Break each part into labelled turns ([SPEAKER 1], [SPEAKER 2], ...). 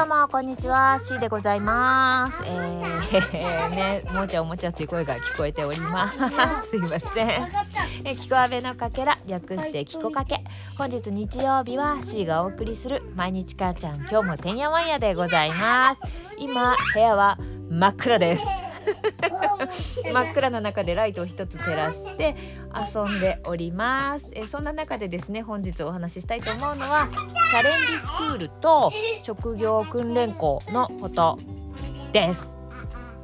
[SPEAKER 1] どうもこんにちは。C でございます。えー、ねもうちゃおもちゃっていう声が聞こえております。すいません。えキコアベのかけら略してキコかけ。本日日曜日は C がお送りする毎日母ちゃん今日もてんやわんやでございます。今部屋は真っ暗です 真っ暗な中でライトを一つ照らして遊んでおります。えそんな中でですね本日お話ししたいと思うのはチャレンジスクールと職業訓練校のことです。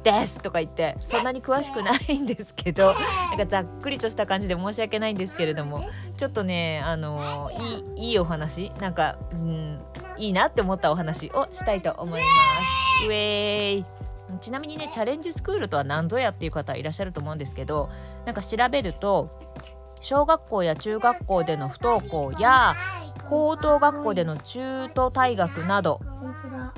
[SPEAKER 1] です。とか言ってそんなに詳しくないんですけどなんかざっくりとした感じで申し訳ないんですけれどもちょっとねあのいいいいお話なんか、うん、いいなって思ったお話をしたいと思います。ウェイ。ちなみにねチャレンジスクールとは何ぞやっていう方いらっしゃると思うんですけどなんか調べると小学校や中学校での不登校や高等学校での中途退学など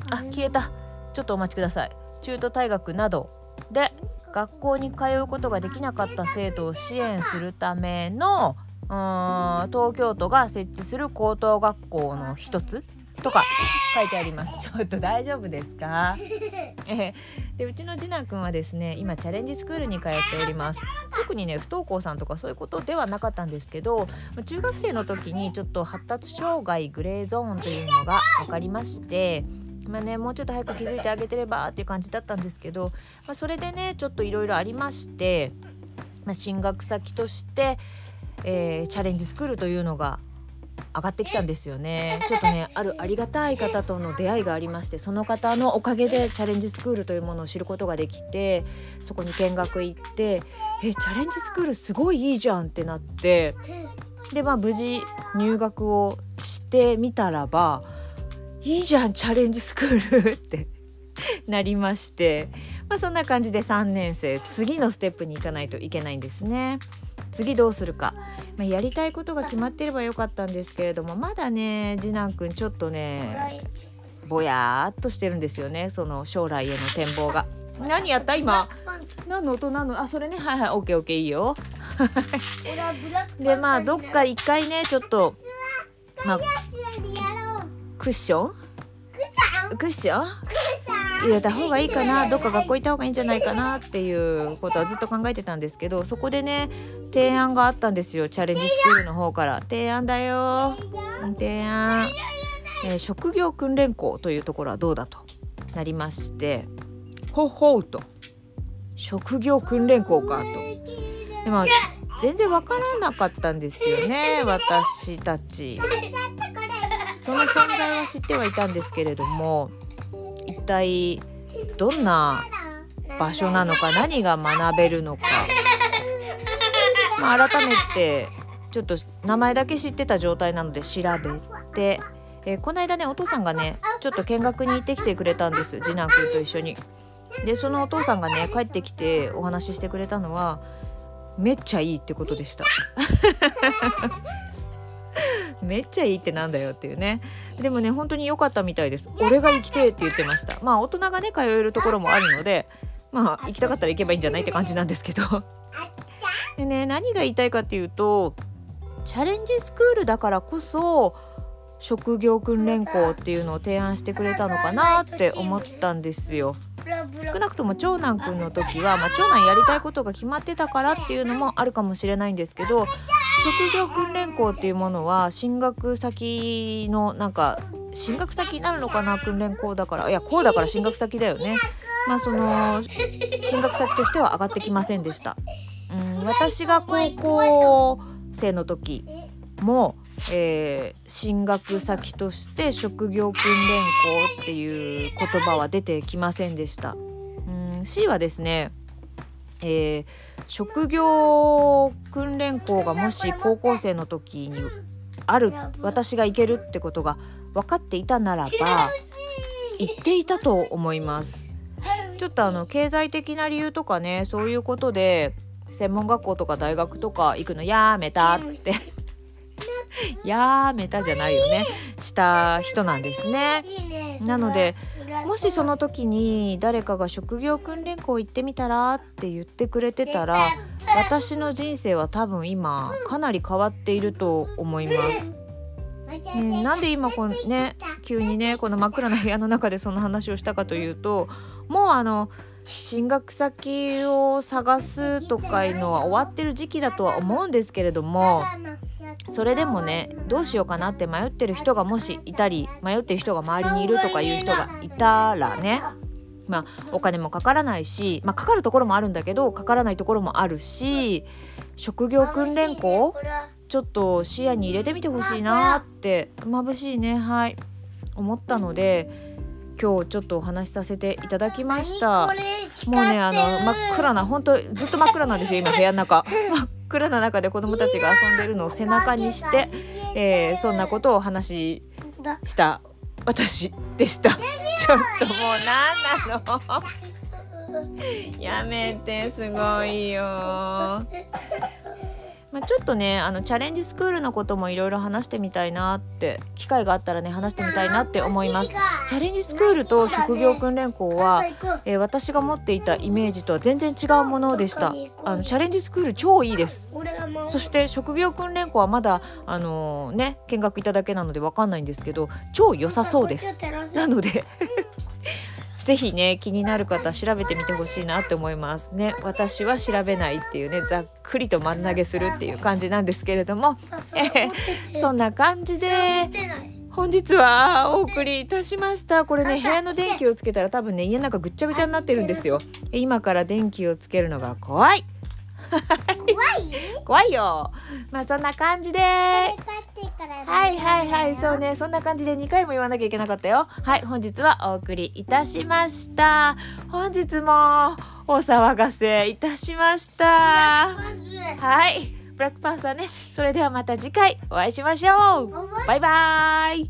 [SPEAKER 1] あ消えた。ちょっとお待ちください。中途退学などで学校に通うことができなかった生徒を支援するためのうん東京都が設置する高等学校の一つとか書いてあります。ちょっと大丈夫ですか？えでうちの次男くんはですね今チャレンジスクールに通っております。特にね不登校さんとかそういうことではなかったんですけど中学生の時にちょっと発達障害グレーゾーンというのが分かりましてまあね、もうちょっと早く気づいてあげてればっていう感じだったんですけど、まあ、それでねちょっといろいろありまして、まあ、進学先として、えー、チャレンジスクールというのが上がってきたんですよねちょっとねあるありがたい方との出会いがありましてその方のおかげでチャレンジスクールというものを知ることができてそこに見学行ってえチャレンジスクールすごいいいじゃんってなってでまあ無事入学をしてみたらばいいじゃんチャレンジスクールってなりまして、まあ、そんな感じで3年生次のステップに行かないといけないんですね。次どうするか、まあ、やりたいことが決まってればよかったんですけれどもまだね次男くんちょっとねぼやっとしてるんですよね。その将来への展望が。何やった今？何の音？なの？あそれね。はいはい。オッケーオッケーいいよ。でまあどっか一回ねちょっとまあクッション？クッション入れた方がいいかなどっか学校行った方がいいんじゃないかなっていうことはずっと考えてたんですけどそこでね提案があったんですよチャレンジスクールの方から。提案だよ。提案、えー、職業訓練校というところはどうだとなりまして。ほほうと。職業訓練校かと。でまあ全然わからなかったんですよね私たち。その存在は知ってはいたんですけれども。体どんな場所なのか何が学べるのか、まあ、改めてちょっと名前だけ知ってた状態なので調べて、えー、この間ねお父さんがねちょっと見学に行ってきてくれたんです次男くんと一緒に。でそのお父さんがね帰ってきてお話ししてくれたのはめっちゃいいってことでした。めっちゃいいってなんだよっていうね。でもね本当に良かったみたいです。俺が行きてって言ってました。まあ大人がね通えるところもあるのでまあ行きたかったら行けばいいんじゃないって感じなんですけど。でね何が言いたいかっていうとチャレンジスクールだからこそ職業訓練校っていうのを提案してくれたのかなって思ったんですよ。少なくとも長男くんの時は、まあ、長男やりたいことが決まってたからっていうのもあるかもしれないんですけど職業訓練校っていうものは進学先のなんか進学先になるのかな訓練校だからいや校だから進学先だよね。まあその進学先としては上がってきませんでした。うん私が高校生の時も、えー、進学先として職業訓練校っていう言葉は出てきませんでした。うん C はですねえー、職業訓練校がもし高校生の時にある私が行けるってことが分かっていたならば行っていたと思います。ちょっとあの経済的な理由とかねそういうことで専門学校とか大学とか行くのやめたって やめたじゃないよね。した人なんですね。なのでもしその時に誰かが職業訓練校行ってみたらって言ってくれてたら私の人生は多分今かなり変わっていると思います。ね、なんで今このね急にねこの真っ暗な部屋の中でその話をしたかというともうあの進学先を探すとかいうのは終わってる時期だとは思うんですけれどもそれでもねどうしようかなって迷ってる人がもしいたり迷ってる人が周りにいるとかいう人がいたらねまあお金もかからないし、まあ、かかるところもあるんだけどかからないところもあるし職業訓練校ちょっと視野に入れてみてほしいなって眩しいね。はい。思ったので今日ちょっとお話しさせていただきました。もうねあの真っ暗な本当ずっと真っ暗なんですよ今部屋の中暗な中で子供たちが遊んでるのを背中にして、えー、そんなことをお話しした私でした。ちょっともう何なの？やめてすごいよまあ、ちょっとねあのチャレンジスクールのこともいろいろ話してみたいなって機会があったらね話してみたいなって思います。チャレンジスクールと職業訓練校は、えー、私が持っていたイメージとは全然違うものでした。あのチャレンジスクール超いいです。そして職業訓練校はまだあのー、ね見学いただけなのでわかんないんですけど超良さそうです。なのでぜひね気になる方調べてみてほしいなって思います。ね私は調べないっていうねざっくりと丸投げするっていう感じなんですけれども、えー、そんな感じで本日はお送りいたしました。これね部屋の電気をつけたら多分ね家の中ぐっちゃぐちゃになってるんですよ。今から電気をつけるのが怖い？怖いよ。まあそんな感じで。はいはいはいそうね。そんな感じで2回も言わなきゃいけなかったよ。はい本日はお送りいたしました。本日もお騒がせいたしました。はい。ブラックパンサーねそれではまた次回お会いしましょう。バイバイ